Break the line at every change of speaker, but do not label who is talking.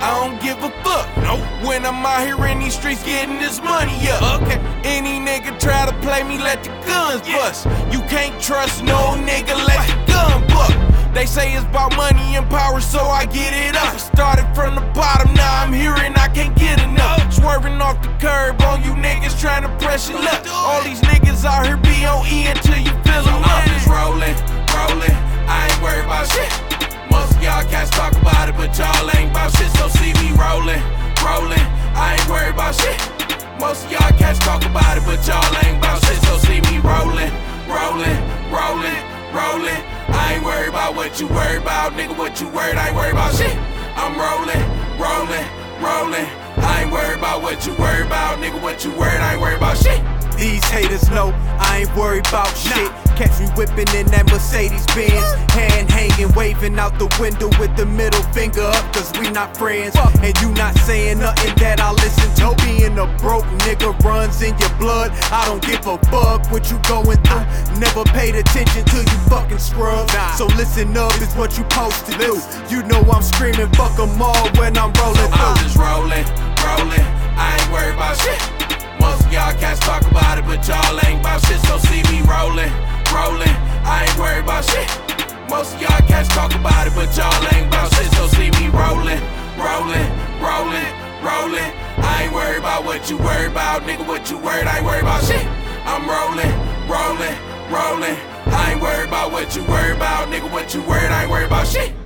I don't give a fuck. No. When I'm out here in these streets getting this money up.
Okay.
Any nigga try to play me, let the guns bust. You can't trust no nigga, let the gun buck. They say it's about money and power, so I get it up. Started from the bottom, now I'm here and I can't get enough. Swerving off the curb on you niggas trying to press your luck. All these niggas out here be on E until but y'all ain't about shit. So see me rolling, rolling, rolling, rolling. I ain't worried about what you worried about, nigga. What you worried? I ain't worried about shit. I'm rolling, rolling, rolling. I ain't worried about what you worried about, nigga. What you worried? I ain't worried about shit.
These haters know I ain't worried about shit. Catch me whipping in that Mercedes Benz. Hand hanging, waving out the window with the middle finger up, cause we not friends. And you not saying nothing that I listen to. Being a broke nigga runs in your blood. I don't give a fuck what you going through. Never paid attention to you fucking scrub. So listen up, is what you supposed to do. You know I'm screaming, fuck 'em all when I'm rolling
ain't worried about what you worry about, nigga. What you worried? I ain't worried about shit. I'm rolling, rolling, rolling. I ain't worried about what you worry about, nigga. What you worried? I ain't worried about shit.